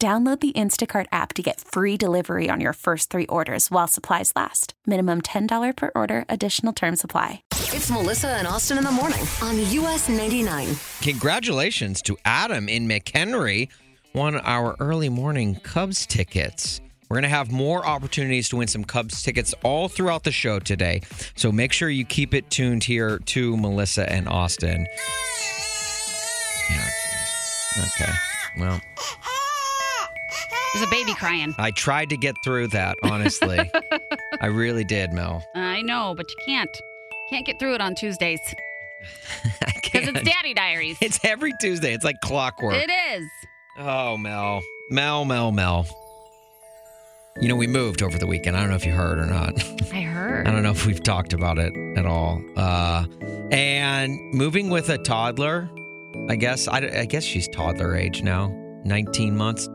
Download the Instacart app to get free delivery on your first three orders while supplies last. Minimum $10 per order, additional term supply. It's Melissa and Austin in the morning on US 99. Congratulations to Adam in McHenry, won our early morning Cubs tickets. We're going to have more opportunities to win some Cubs tickets all throughout the show today. So make sure you keep it tuned here to Melissa and Austin. Yeah, okay. Well, There's a baby crying. I tried to get through that, honestly. I really did, Mel. I know, but you can't. Can't get through it on Tuesdays I because it's can't. Daddy Diaries. It's every Tuesday. It's like clockwork. It is. Oh, Mel. Mel, Mel, Mel. You know, we moved over the weekend. I don't know if you heard or not. I heard. I don't know if we've talked about it at all. Uh, and moving with a toddler, I guess, I, I guess she's toddler age now, 19 months.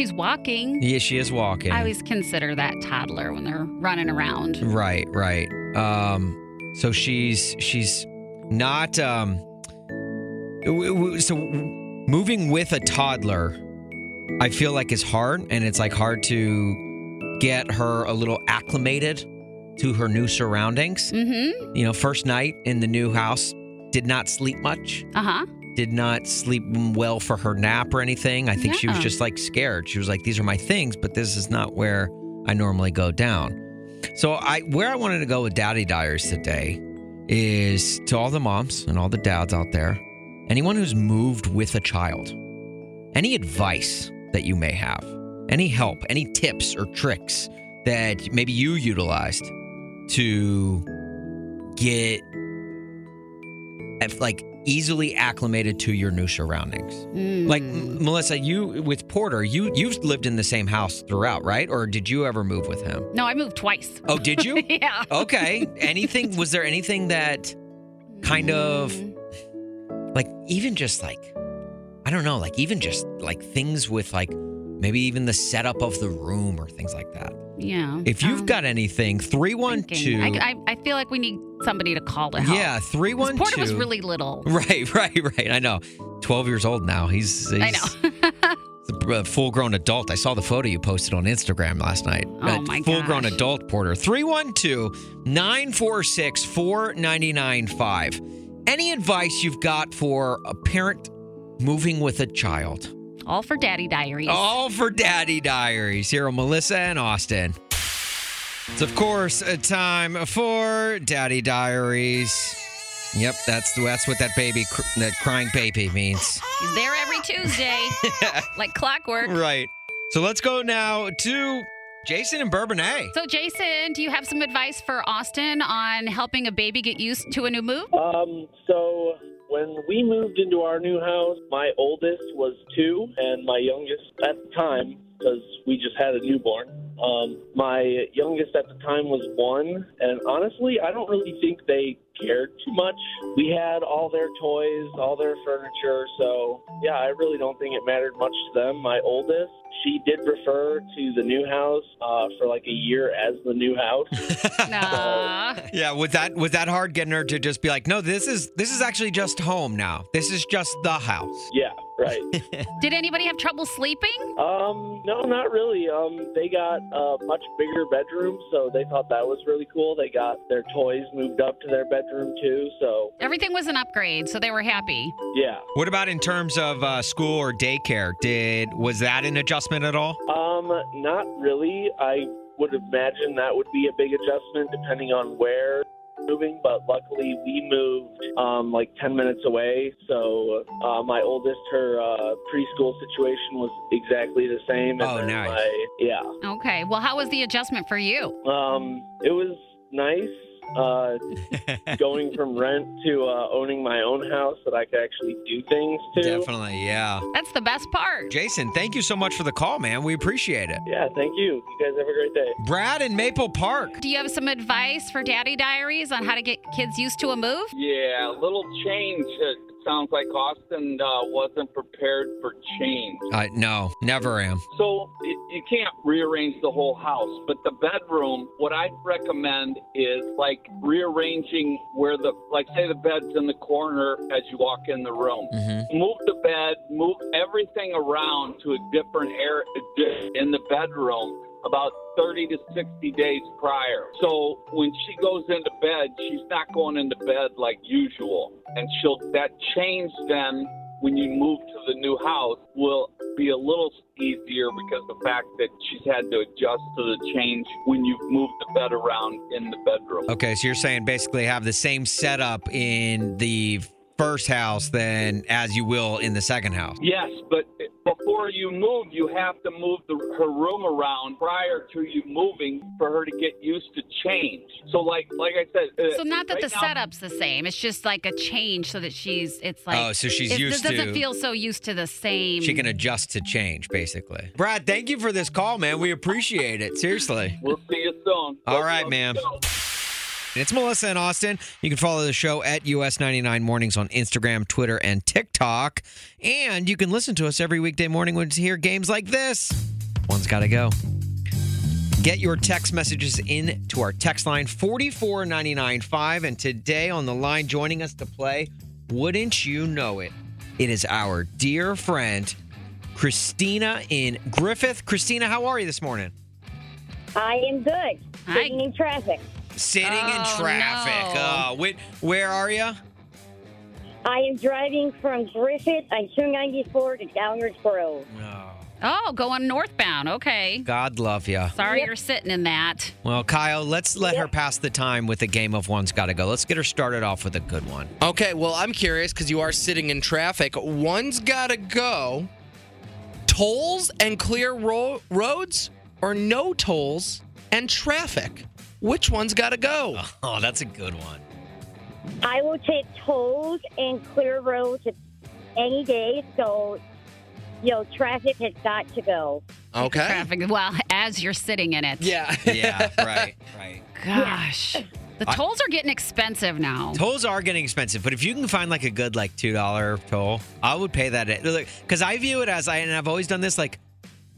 She's walking. Yeah, she is walking. I always consider that toddler when they're running around. Right, right. Um, so she's she's not um. So moving with a toddler, I feel like is hard, and it's like hard to get her a little acclimated to her new surroundings. Mm-hmm. You know, first night in the new house, did not sleep much. Uh-huh. Did not sleep well for her nap or anything. I think she was just like scared. She was like, "These are my things, but this is not where I normally go down." So I where I wanted to go with Daddy Diaries today is to all the moms and all the dads out there, anyone who's moved with a child. Any advice that you may have, any help, any tips or tricks that maybe you utilized to get like easily acclimated to your new surroundings. Mm. Like M- Melissa, you with Porter, you you've lived in the same house throughout, right? Or did you ever move with him? No, I moved twice. Oh, did you? yeah. okay. Anything was there anything that kind of Mm. like even just like I don't know, like even just like things with like maybe even the setup of the room or things like that. Yeah. If you've Um, got anything, thinking. 312 I, I, I feel like we need somebody to call to help. Yeah, 'Cause 312 Porter was really little. Right, right, right. I know. 12 years old now. He's, he's I know. a full grown adult. I saw the photo you posted on Instagram last night. Oh, my Full grown adult Porter. 312 946 4995. Any advice you've got for a parent moving with a child? All for Daddy Diaries. All for Daddy Diaries here on Melissa and Austin. It's, of course, a time for Daddy Diaries. Yep, that's that's what that baby, cr- that crying baby means. He's there every Tuesday, like clockwork. Right. So let's go now to Jason and Bourbonnais. So, Jason, do you have some advice for Austin on helping a baby get used to a new move? Um, so when we moved into our new house, my oldest was two, and my youngest at the time, because we just had a newborn, um, my youngest at the time was one. And honestly, I don't really think they cared too much. We had all their toys, all their furniture, so yeah, I really don't think it mattered much to them. My oldest, she did refer to the new house uh, for like a year as the new house. Nah. Yeah, was that was that hard getting her to just be like, no, this is this is actually just home now. This is just the house. Yeah, Right. Did anybody have trouble sleeping? Um, no, not really. Um, they got a much bigger bedroom, so they thought that was really cool. They got their toys moved up to their bedroom too, so Everything was an upgrade, so they were happy. yeah. What about in terms of uh, school or daycare? Did was that an adjustment at all? Um, not really. I would imagine that would be a big adjustment depending on where moving, but luckily we moved um, like 10 minutes away. So uh, my oldest, her uh, preschool situation was exactly the same. Oh, then nice. My, yeah. Okay. Well, how was the adjustment for you? Um, it was nice uh, going from rent to uh, owning my own house that I could actually do things to. Definitely, yeah. That's the best part. Jason, thank you so much for the call, man. We appreciate it. Yeah, thank you. You guys have a great day. Brad in Maple Park. Do you have some advice for Daddy Diaries on how to get kids used to a move? Yeah, a little change. It sounds like Austin uh, wasn't prepared for change. Uh, no, never am. So y- you can't rearrange the whole house, but the bedroom, what I'd recommend is like rearranging where the, like say the bed's in the corner as you walk in the room. hmm Move the bed, move everything around to a different area in the bedroom about 30 to 60 days prior. So when she goes into bed, she's not going into bed like usual. And she'll, that change then when you move to the new house will be a little easier because the fact that she's had to adjust to the change when you move the bed around in the bedroom. Okay, so you're saying basically have the same setup in the first house than as you will in the second house. Yes, but before you move, you have to move the, her room around prior to you moving for her to get used to change. So, like, like I said, uh, So not that right the now- setup's the same. It's just like a change so that she's. It's like. oh, so she's it, used it doesn't to. feel so used to the same. she can adjust to change, basically. Brad, thank you for this call, man. We appreciate it. Seriously. We'll see you soon. All right, ma'am. It's Melissa and Austin. You can follow the show at US99 Mornings on Instagram, Twitter, and TikTok. And you can listen to us every weekday morning when you hear games like this. One's got to go. Get your text messages in to our text line 44995. And today on the line joining us to play, wouldn't you know it? It is our dear friend, Christina in Griffith. Christina, how are you this morning? I am good. Hi. Sitting in traffic. Sitting in Oh, traffic. no. Uh, wait, where are you? I am driving from Griffith on 294 to Downers Grove. Oh, going northbound. Okay. God love you. Sorry Yep. you're sitting in that. Well, Kyle, let's let her pass the time with a game of one's got to go. Let's get her started off with a good one. Okay, well, I'm curious because you are sitting in traffic. One's got to go. Tolls and clear ro- roads or no tolls and traffic? Which one's got to go? Oh, that's a good one. I will take tolls and clear roads any day, so, you know, traffic has got to go. Okay. Traffic. Well, as you're sitting in it. Yeah. Yeah, right, right. Gosh. The I- tolls are getting expensive now. Tolls are getting expensive, but if you can find like a good like two dollar toll, I would pay that. Because I view it as I and I've always done this. Like,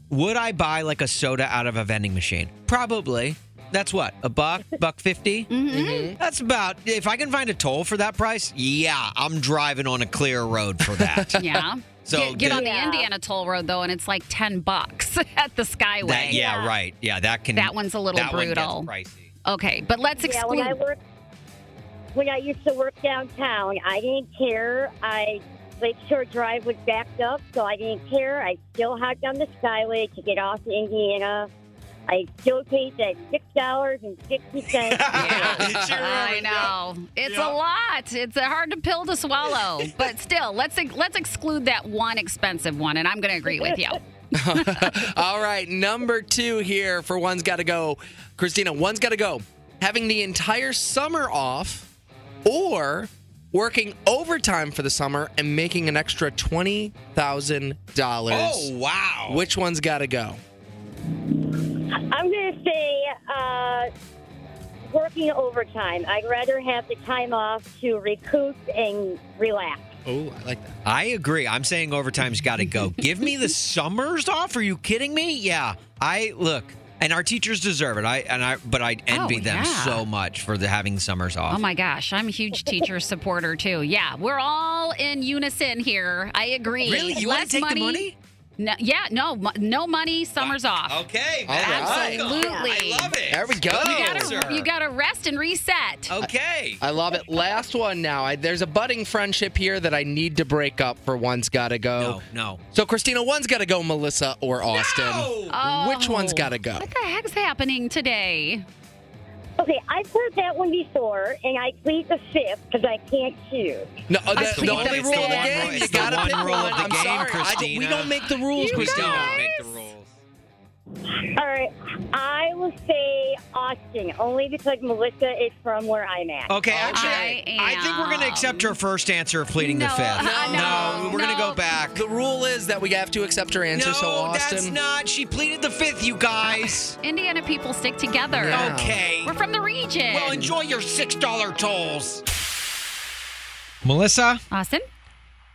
would I buy like a soda out of a vending machine? Probably. That's what a buck, buck 50 Mm-hmm. That's about. If I can find a toll for that price, yeah, I'm driving on a clear road for that. Yeah. So get, get the- on the Yeah. Indiana toll road though, and it's like ten bucks at the Skyway. That, yeah, right. Yeah, that can. That one's a little that one gets brutal. pricey. Okay, but let's Yeah, when. I worked, when I used to work downtown, I didn't care. I Lakeshore Drive was backed up, so I didn't care. I still hopped on the Skyway to get off to Indiana. I still paid that six dollars and sixty cents. Yeah, She I remembers, know it's a lot. It's a hard to pill to swallow, but still, let's let's exclude that one expensive one, and I'm going to agree with you. All right, number two here for one's got to go. Christina, one's got to go. Having the entire summer off or working overtime for the summer and making an extra $20,000. Oh wow! Which one's got to go? I'm going to say uh, working overtime. I'd rather have the time off to recoup and relax. Oh, I like that. I agree. I'm saying overtime's got to go. Give me the summers off. Are you kidding me? Yeah. I look. And our teachers deserve it. I and I, but I envy them yeah. so much for the having summers off. Oh my gosh, I'm a huge teacher supporter too. Yeah, we're all in unison here. I agree. Really? You wanna Less take the money? No, yeah, no, no money. Summer's off. Okay, All right. Absolutely. I love it. There we go. You gotta, you gotta rest and reset. Okay. I love it. Last one now. I, there's a budding friendship here that I need to break up for one's got to go. No, no. So, Christina, one's got to go, Melissa or Austin. Oh. Which one's got to go? What the heck's happening today? Okay, I've heard that one before, and I plead the fifth because I can't choose. No, uh, I the, plead the the only rule of the game, the you got to rule pick of the I'm game, sorry. I we don't make the rules, You Christina. don't make the rules. All right, I will say Austin, only because Melissa is from where I'm at. Okay, actually, I I, think we're going to accept her first answer of pleading No, the fifth. uh, no, we're going to go back. The rule is that we have to accept her answer. no, so, Austin. that's not. She pleaded the fifth, you guys. Indiana people stick together. Yeah. Okay. We're from the region. Well, enjoy your $6 tolls. Melissa, Austin?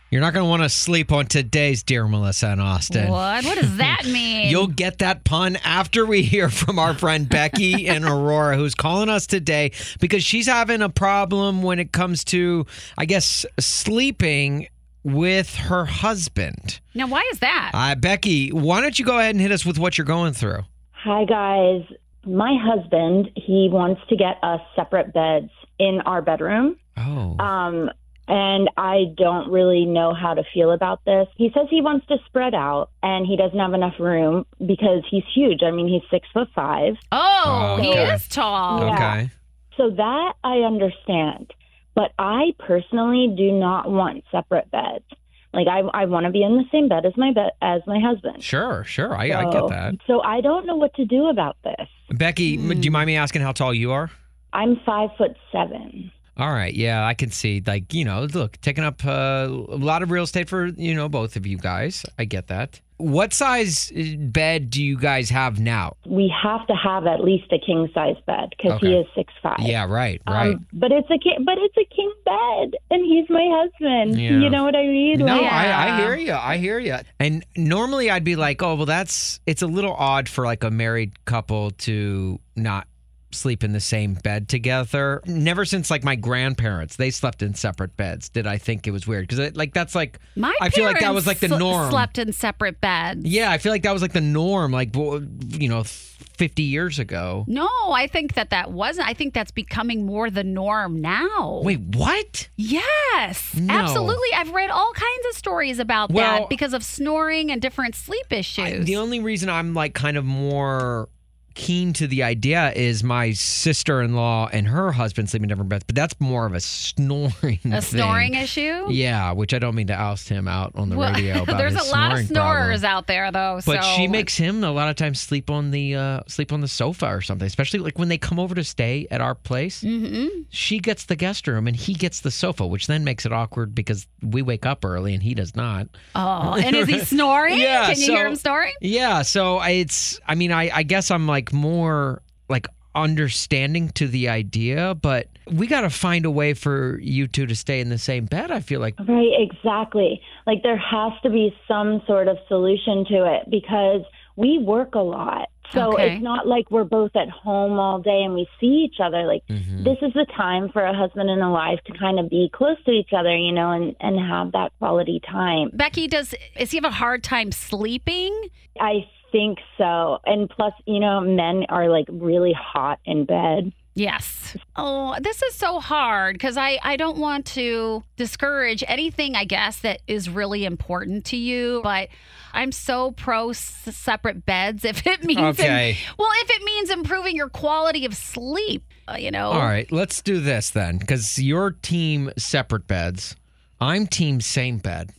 You're not going to want to sleep on today's Dear Melissa and Austin. What? What does that mean? You'll get that pun after we hear from our friend Becky and Aurora, who's calling us today because she's having a problem when it comes to, I guess, sleeping with her husband. now, why is that? Uh, Becky, why don't you go ahead and hit us with what you're going through? Hi, guys. My husband, he wants to get us separate beds in our bedroom. Oh. Um, and I don't really know how to feel about this. He says he wants to spread out and he doesn't have enough room because he's huge. I mean, he's six foot five. oh, Oh, he is tall. Yeah. Okay. So that I understand. But I personally do not want separate beds. Like I, I want to be in the same bed as my bed as my husband. Sure, sure. I, I get that. So I don't know what to do about this. Becky, m do you hmm. mind me asking how tall you are? I'm five foot seven. All right. Yeah, I can see. Like, you know, look, taking up uh, a lot of real estate for, you know, both of you guys. I get that. What size uh, bed do you guys have now? We have to have at least a king size bed because he is six five. Yeah, right, right. Um, but it's a king, but it's a king bed, and he's my husband. Yeah. You know what I mean? No, Like, I, I hear you. I hear you. And normally I'd be like, oh, well, that's it's a little odd for like a married couple to not sleep in the same bed together. Never since like my grandparents, they slept in separate beds. Did I think it was weird? Because like that's like My I feel like that was like the norm. Slept in separate beds. Yeah, I feel like that was like the norm. Like you know, fifty years ago. No, I think that that wasn't. I think that's becoming more the norm now. Wait, what? Yes, No. absolutely. I've read all kinds of stories about Well- that because of snoring and different sleep issues. I- the only reason I'm like kind of more keen to the idea is my sister-in-law and her husband sleep in different beds, but that's more of a snoring. a thing. snoring issue. Yeah, which I don't mean to oust him out on the Well, radio about there's a lot of snorers problem. out there, though. But so she makes him a lot of times sleep on the uh, sleep on the sofa or something. Especially like when they come over to stay at our place. Mm-hmm. She gets the guest room and he gets the sofa, which then makes it awkward because we wake up early and he does not. Oh, and is he snoring? Yeah, Can you so- hear him snoring? Yeah, so I- it's I mean I I guess I'm like more like understanding to the idea, but we got to find a way for you two to stay in the same bed. I feel like Right, exactly. Like there has to be some sort of solution to it because we work a lot. So Okay. it's not like we're both at home all day and we see each other. Like Mm-hmm. this is the time for a husband and a wife to kind of be close to each other, you know, and, and have that quality time. Becky, does is he have a hard time sleeping? I think so. And plus, you know, men are like really hot in bed. Yes. Oh, this is so hard because I, I don't want to discourage anything, I guess, that is really important to you. But I'm so pro s- separate beds if it means. Okay. well, if it means improving your quality of sleep, uh, you know. All right, let's do this then cuz your team separate beds. I'm team same bed.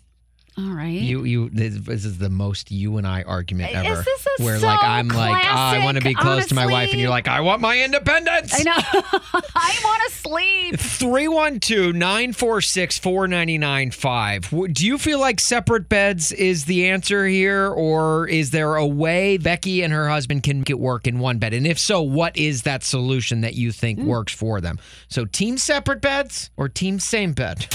All right. You you this this is the most you and I argument ever. where so like I'm like "Ah, I want to be close to my wife and you're like I want my independence. I know. I want to sleep. 312 946 4995. Do you feel like separate beds is the answer here, or is there a way Becky and her husband can get work in one bed? And if so, what is that solution that you think works for them? So, team separate beds or team same bed?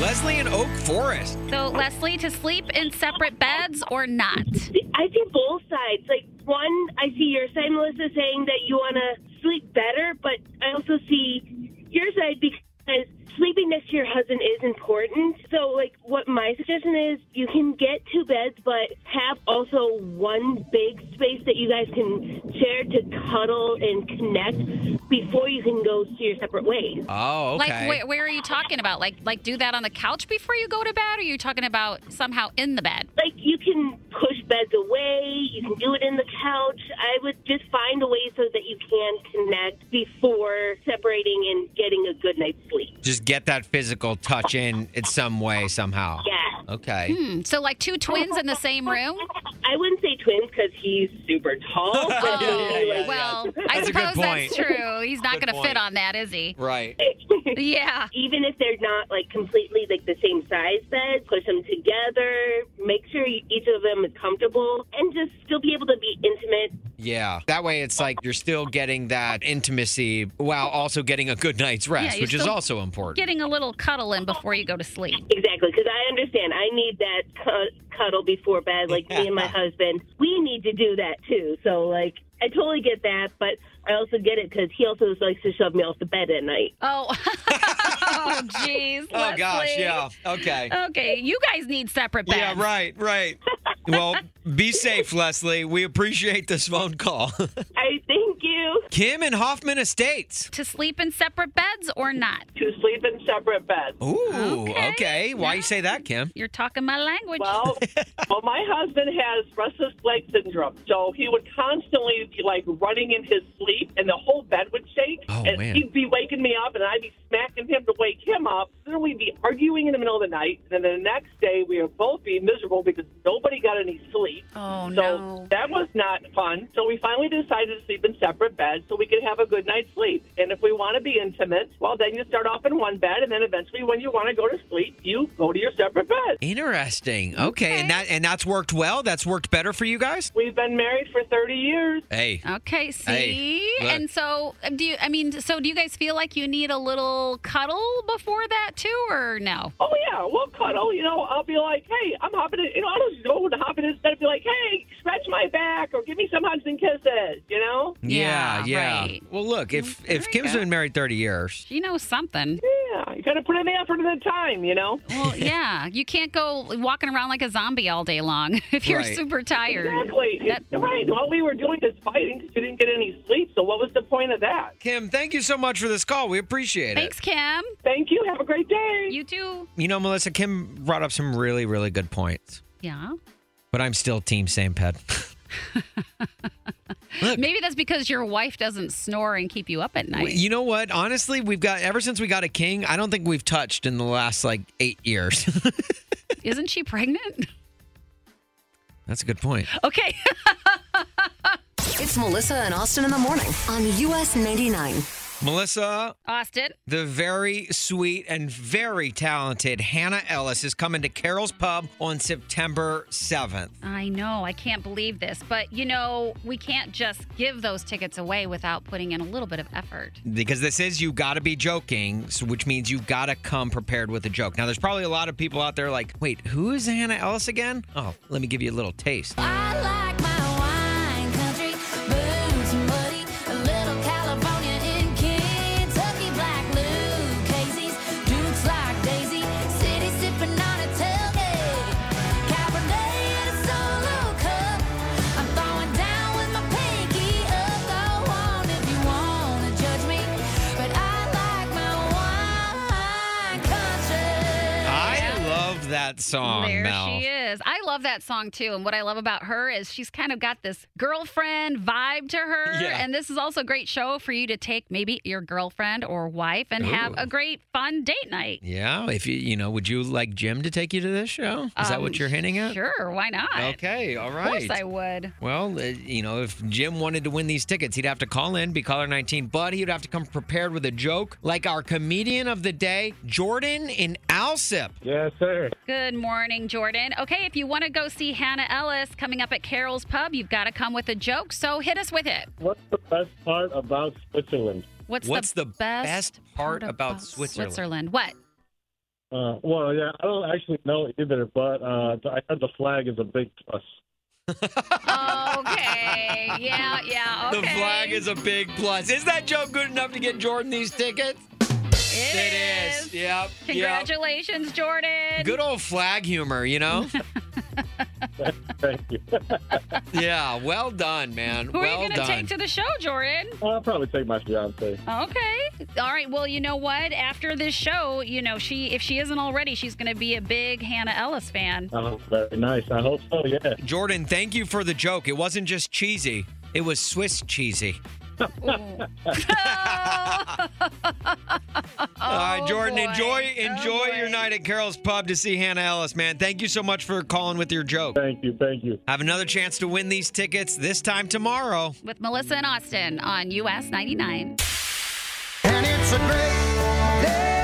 Leslie in Oak Forest. So, Leslie, to sleep in separate beds or not? I see both sides. Like one, I see your side, Melissa, saying that you want to sleep better, but I also see your side because sleeping next to your husband is important. So, like, what my suggestion is, you can get two beds, but have also one big space that you guys can share to cuddle and connect before you can go to your separate ways. Oh, okay. Like, where, where are you talking about? Like, like do that on the couch before you go to bed, or are you talking about somehow in the bed? Like, you can push beds away, you can do it in the couch. I would just find a way so that you can connect before separating and getting a good night's sleep. Just get that physical touch in in some way, somehow. Yeah. Okay. Hmm. So, like two twins in the same room? I wouldn't say twins because he's super tall. but Oh, maybe, like- well, I That's a suppose that's true. He's not going to fit on that, is he? Right. Yeah. Even if they're not like completely like the same size bed, push them together. Make sure each of them is comfortable, and just still be able to be intimate. Yeah. That way it's like you're still getting that intimacy while also getting a good night's rest, you're which is also important. Getting a little cuddle in before you go to sleep. Exactly, because I understand. I need that cu- cuddle before bed. Like me and my husband, we need to do that too. So like, I totally get that, but I also get it because he also likes to shove me off the bed at night. Oh, oh, jeez. Oh gosh, yeah. Okay. Okay, you guys need separate beds. Yeah, right, right. Well, be safe, Leslie. We appreciate this phone call. I thank you. Kim and Hoffman Estates. To sleep in separate beds or not? To sleep in separate beds. Ooh, okay. Why you say that, Kim? You're talking my language. Well, well, my husband has restless leg syndrome, so he would constantly be like running in his sleep, and the whole bed would shake. Oh, and man. he'd be waking me up, and I'd be smacking him to wake him up. Then we'd be arguing in the middle of the night, and then the next day we would both be miserable because nobody got any sleep. Oh So no. that was not fun. So we finally decided to sleep in separate beds so we could have a good night's sleep. And if we want to be intimate, well, then you start off in one bed, and then eventually, when you want to go to sleep, you go to your separate bed. Interesting. Okay, and that and that's worked well. That's worked better for you guys. We've been married for 30 years. Hey. Okay, see? Hey, look. and so um, do you I mean so do you guys feel like you need a little cuddle before that too or no? Oh yeah, we'll cuddle. You know, I'll be like, hey, I'm hopping in. You know, I'll just go to hop in his bed and be like, hey, scratch my back or give me some hugs and kisses. You know? Yeah, Yeah, yeah. right. Well, look, if if you Kim's go. been married 30 years, She knows something. Yeah, you got to put in the effort and the time. You know? Well, yeah, you can't go walking around like a zombie all day long if you're Right. super tired. Exactly. That- right. All we were doing is fighting because you didn't get any sleep. So what was the point of that? Kim, thank you so much for this call. We appreciate it. Thanks, it. Kim. Thank you. Have a great day. You too. You know, Melissa, Kim brought up some really, really good points, Yeah. but I'm still team same pet. Look, Maybe that's because your wife doesn't snore and keep you up at night. you know what? Honestly, we've got ever since we got a king. I don't think we've touched in the last like eight years. Isn't she pregnant? That's a good point. Okay. It's Melissa and Austin in the morning on US 99. Melissa, Austin. the very sweet and very talented Hannah Ellis is coming to Carol's Pub on September 7th. I know. I can't believe this. But, you know, we can't just give those tickets away without putting in a little bit of effort. Because this is you got to be joking, so- which means you got to come prepared with a joke. Now, there's probably a lot of people out there like, wait, who is Hannah Ellis again? Oh, let me give you a little taste. That song, there Mel. she is. I love that song too. And what I love about her is she's kind of got this girlfriend vibe to her. Yeah. And this is also a great show for you to take maybe your girlfriend or wife and have a great fun date night. Yeah, if you, you know, would you like Jim to take you to this show? Is that Um, what you're hinting at? Sure, why not? Okay, All right. Of course I would. Well, uh, you know, if Jim wanted to win these tickets, he'd have to call in, be caller 19, but he'd have to come prepared with a joke like our comedian of the day, Jordan in Alsip. Yes, sir. Good morning, Jordan. Okay, if you want to go see Hannah Ellis coming up at Carol's Pub, you've got to come with a joke. So hit us with it. What's the best part about Switzerland? What's, What's the, the best part about Switzerland? Switzerland? What? Uh, well, yeah, I don't actually know either, but uh, I heard the flag is a big plus. Okay. Yeah, yeah. Okay. The flag is a big plus. Is that joke good enough to get Jordan these tickets? It is. Yep. Yep. Congratulations, Jordan. Good old flag humor, you know? Thank you. yeah, well done, man. Who well are you going to take to the show, Jordan? I'll probably take my fiance. Okay. All right. Well, you know what? After this show, you know, she if she isn't already, she's going to be a big Hannah Ellis fan. Oh, very nice. I hope so. Yeah. Jordan, thank you for the joke. It wasn't just cheesy, it was Swiss cheesy. All right, oh, Jordan, Oh, boy. enjoy enjoy oh, your night at Carol's Pub to see Hannah Ellis, man. Thank you so much for calling with your joke. Thank you. Thank you. Have another chance to win these tickets this time tomorrow. With Melissa and Austin on US 99. And it's a great day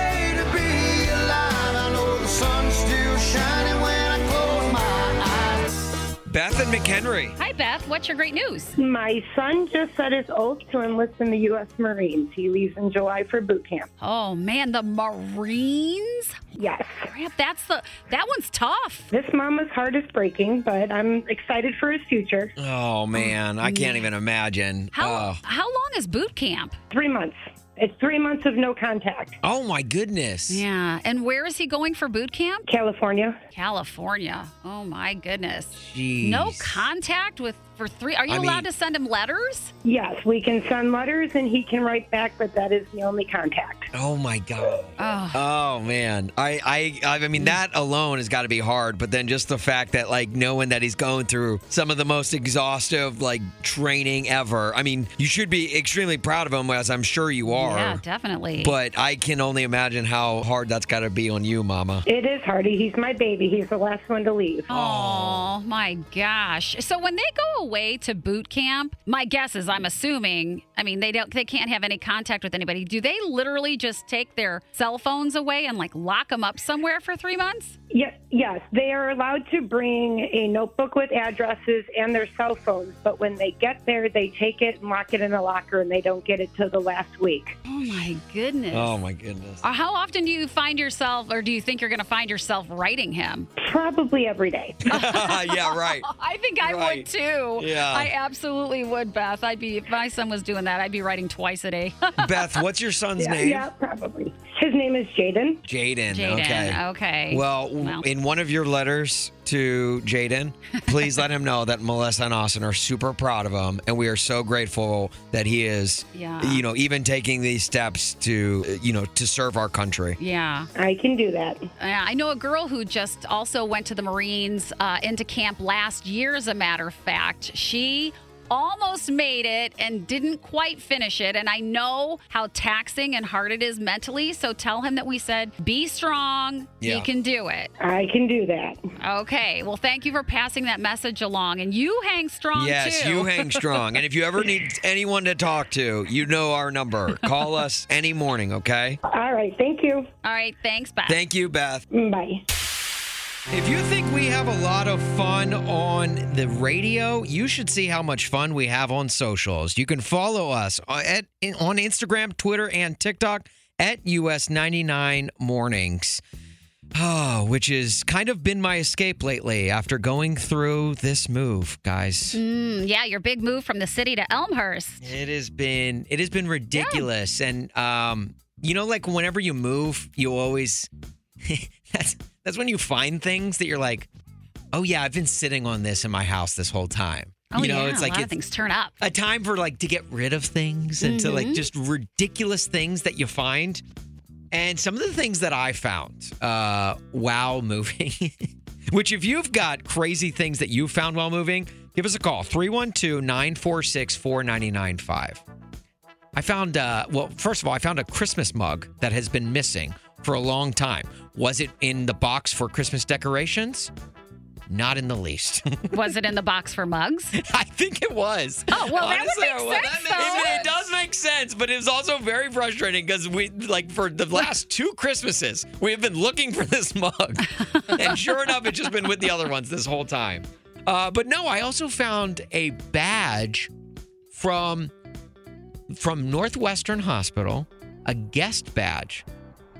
Beth and McHenry. Hi, Beth. What's your great news? My son just set his oath to enlist in the U.S. Marines. He leaves in July for boot camp. Oh man, the Marines. Yes. Crap, that's the that one's tough. This mama's heart is breaking, but I'm excited for his future. Oh man, I can't even imagine. How Oh. how long is boot camp? Three months. It's three months of no contact. Oh my goodness. Yeah, and where is he going for boot camp? California. California. Oh my goodness. Jeez. No contact with for three. Are you I allowed mean- to send him letters? Yes, we can send letters and he can write back, but that is the only contact. Oh my god. Oh. Oh man, I I I mean that alone has got to be hard. But then just the fact that like knowing that he's going through some of the most exhaustive like training ever. I mean, you should be extremely proud of him, as I'm sure you are. Yeah, definitely. But I can only imagine how hard that's got to be on you, Mama. It is Hardy. He's my baby. He's the last one to leave. Oh my gosh. So when they go away to boot camp, my guess is I'm assuming, I mean they don't they can't have any contact with anybody. Do they literally just take their cell phones away and like lock them up somewhere for 3 months? Yes, yes, they are allowed to bring a notebook with addresses and their cell phones, but when they get there, they take it and lock it in a locker, and they don't get it till the last week. Oh my goodness. Oh my goodness. Uh, How often do you find yourself or do you think you're going to find yourself writing him? Probably every day. yeah, right. I think I Right. would too. Yeah. I absolutely would, Beth. I'd be if my son was doing that, I'd be writing twice a day. Beth, what's your son's yeah, name? yeah, probably. His name is Jaden. Jaden. Jaden, Okay. okay. Well, w- in one of your letters to Jaden, please let him know that Melissa and Austin are super proud of him, and we are so grateful that he is, Yeah. you know, even taking these steps to, uh, you know, to serve our country. yeah. I can do that. Yeah, I know a girl who just also went to the Marines uh, into camp last year, as a matter of fact. She almost made it and didn't quite finish it. And I know how taxing and hard it is mentally. So tell him that we said, be strong. Yeah. He can do it. I can do that. Okay. Well, thank you for passing that message along. And you hang strong, Yes, too. you hang strong. And if you ever need anyone to talk to, you know our number. Call us any morning, okay? All right. Thank you. All right. Thanks, Beth. Thank you, Beth. Bye. If you think we have a lot of fun on the radio, you should see how much fun we have on socials. You can follow us at on Instagram, Twitter, and TikTok at US99 Mornings. Oh, which has kind of been my escape lately after going through this move, guys. Mm, yeah, your big move from the city to Elmhurst. It has been it has been ridiculous, and um, you know, like whenever you move, you always that's that's when you find things that you're like, oh yeah, I've been sitting on this in my house this whole time. Oh, you know, yeah, it's a like of things turn up. a time for like to get rid of things and to like Mhm. just ridiculous things that you find. And some of the things that I found uh, while moving, which if you've got crazy things that you found while moving, give us a call 312 946 4995. I found, uh, well, first of all, I found a Christmas mug that has been missing for a long time. Was it in the box for Christmas decorations? Not in the least. Was it in the box for mugs? I think it was. Oh, well, that would Honestly, make sense, that ma- It, it does make sense, but it was also very frustrating because we, like, for the last two Christmases, we have been looking for this mug. and sure enough, it's just been with the other ones this whole time. Uh, but no, I also found a badge from from Northwestern Hospital, a guest badge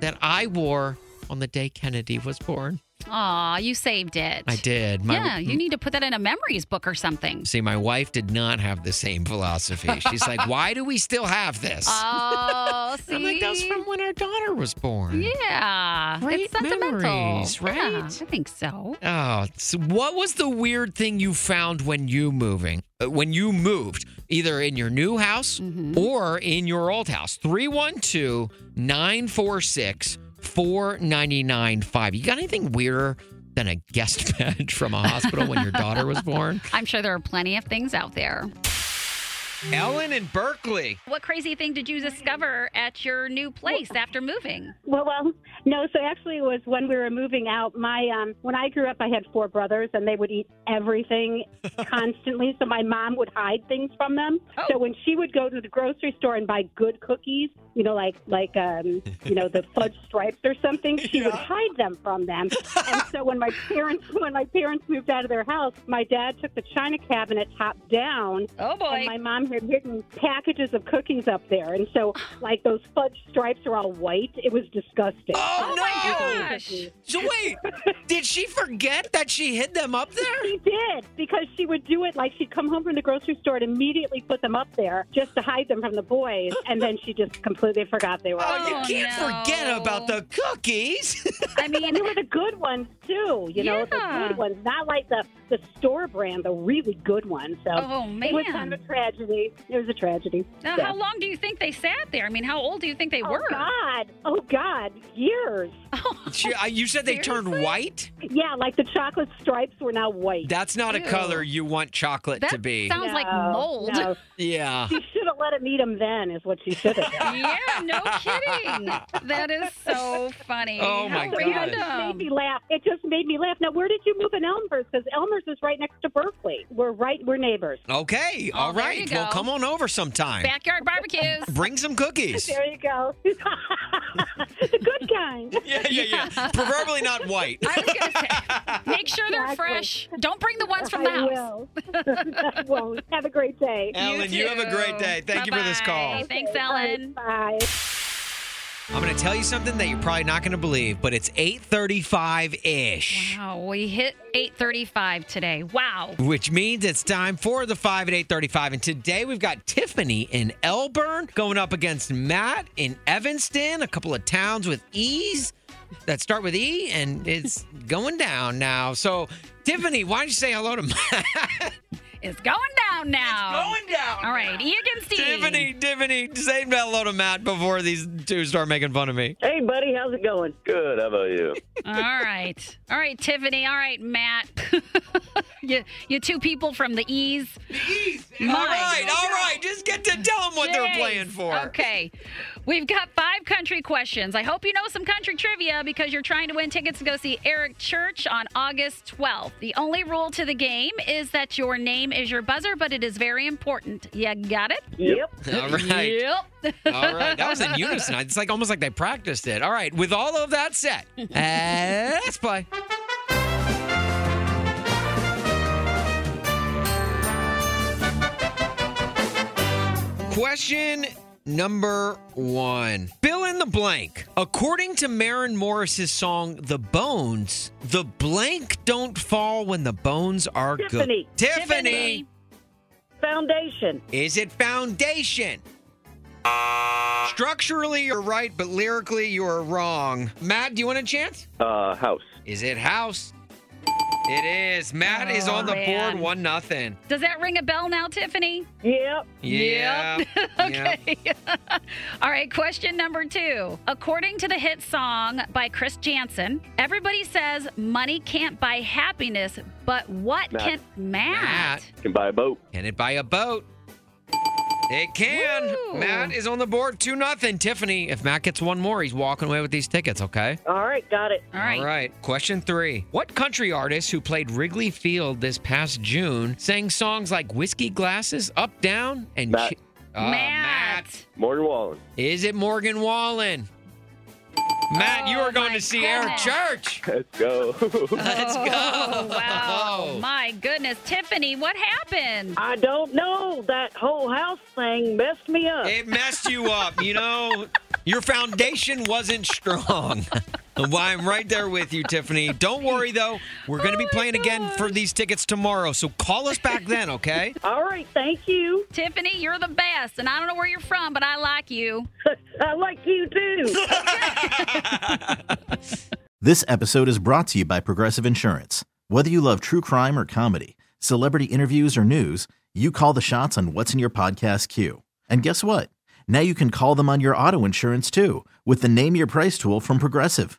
that I wore on the day Kennedy was born. Aw, you saved it. I did. My- yeah, you need to put that in a memories book or something. See, my wife did not have the same philosophy. She's like, why do we still have this? Oh, see? I'm like, that's from when our daughter was born. Yeah. Great it's sentimental. memories, right? Yeah, I think so. Oh, so what was the weird thing you found when you moving? uh, When you moved, either in your new house Mm-hmm. or in your old house? 312 946 4995. You got anything weirder than a guest bed from a hospital when your daughter was born? I'm sure there are plenty of things out there. Ellen in Berkeley. What crazy thing did you discover at your new place after moving? Well, well, no. So actually, it was when we were moving out. My um, when I grew up, I had four brothers, and they would eat everything constantly. So my mom would hide things from them. So when she would go to the grocery store and buy good cookies, you know, like like um, you know, the fudge stripes or something, she would hide them from them. and so when my parents when my parents moved out of their house, my dad took the china cabinet top down. Oh boy! And my mom had hidden packages of cookies up there, and so like those fudge stripes are all white. It was disgusting. Oh, oh my gosh! So wait, did she forget that she hid them up there? She did because she would do it like she'd come home from the grocery store and immediately put them up there just to hide them from the boys, and then she just completely forgot they were. Oh, you can't forget about the cookies. I mean, they were the good ones too. You know, Yeah. the good ones, not like the the store brand, the really good ones. So Oh, man. it was kind of a tragedy. It was a tragedy. Now, So- how long do you think they sat there? I mean, how old do you think they were? Oh God! Oh God! Years. She, uh, you said they turned white? Yeah, like the chocolate stripes were now white. That's not a color you want chocolate to be. sounds like mold. no. Yeah. She should have let him eat them then, is what she should have done. yeah, no kidding. That is so funny. Oh, my So, you know, it just made me laugh. It just made me laugh. Now, where did you move in Elmhurst? Because Elmhurst is right next to Berkeley. We're right. We're neighbors. Okay, all Oh, there right. you Well, go. Come on over sometime. Backyard barbecues. Bring some cookies. There you go. the good kind. Yeah, yeah, yeah. Preferably not white. I was going to say, make sure they're Exactly. fresh. Don't bring the ones from the I house. will. well, have a great day. Ellen, you, have a great day. Thank you for this call. Bye-bye. Thanks, Ellen. Bye. I'm going to tell you something that you're probably not going to believe, but it's 8:35-ish. Wow, we hit 8:35 today. Wow. Which means it's time for the 5 at 835. And today we've got Tiffany in Elburn going up against Matt in Evanston, a couple of towns with E's that start with E, and it's going down now. So, Tiffany, why don't you say hello to Matt? It's going down now. It's going down. All right, E against E. Tiffany, Tiffany, say hello to Matt before these two start making fun of me. Hey, buddy, how's it going? Good. How about you? All right. All right, Tiffany. All right, Matt. you, you two people from the Ease. The E's. All right, all right. Just get to tell them what they're playing for. Okay. We've got five country questions. I hope you know some country trivia because you're trying to win tickets to go see Eric Church on August 12th. The only rule to the game is that your name is your buzzer, but it is very important. You got it? Yep. All right. Yep. All right. That was in unison. It's like almost like they practiced it. All right. With all of that set, uh, let's play. Question number one. Fill in the blank. According to Maren Morris's song The Bones, the blank don't fall when the bones are Tiffany. good. Tiffany. Foundation. Is it foundation? Structurally, you're right, but lyrically, you are wrong. Matt, do you want a chance? Uh, house. Is it house? It is. Matt is Oh, on the man. board, one nothing. Does that ring a bell now, Tiffany? Yep. Yeah. Yep. okay. All right, question number two. According to the hit song by Chris Janson, everybody says money can't buy happiness, but what Matt. can Matt? Matt, Can buy a boat. can it buy a boat? It can. Woo. Matt is on the board, two nothing. Tiffany, if Matt gets one more, he's walking away with these tickets. Okay. All right, got it. All right. All right. Question three. What country artist who played Wrigley Field this past June sang songs like Whiskey Glasses, Up, Down, and Matt. Chi- Uh, Matt. Morgan Wallen. Is it Morgan Wallen? Matt, you Oh, are going my to see Eric. Church. Let's go. Let's go. Oh, wow. My goodness. Tiffany, what happened? I don't know. That whole house thing messed me up. It messed you up. You know, your foundation wasn't strong. Well, I'm right there with you, Tiffany. Don't worry, though. We're going to be oh, playing again for these tickets tomorrow. So call us back then, okay? All right, thank you. Tiffany, you're the best. And I don't know where you're from, but I like you. I like you too. This episode is brought to you by Progressive Insurance. Whether you love true crime or comedy, celebrity interviews or news, you call the shots on what's in your podcast queue. And guess what? Now you can call them on your auto insurance too with the Name Your Price tool from Progressive.